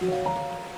Música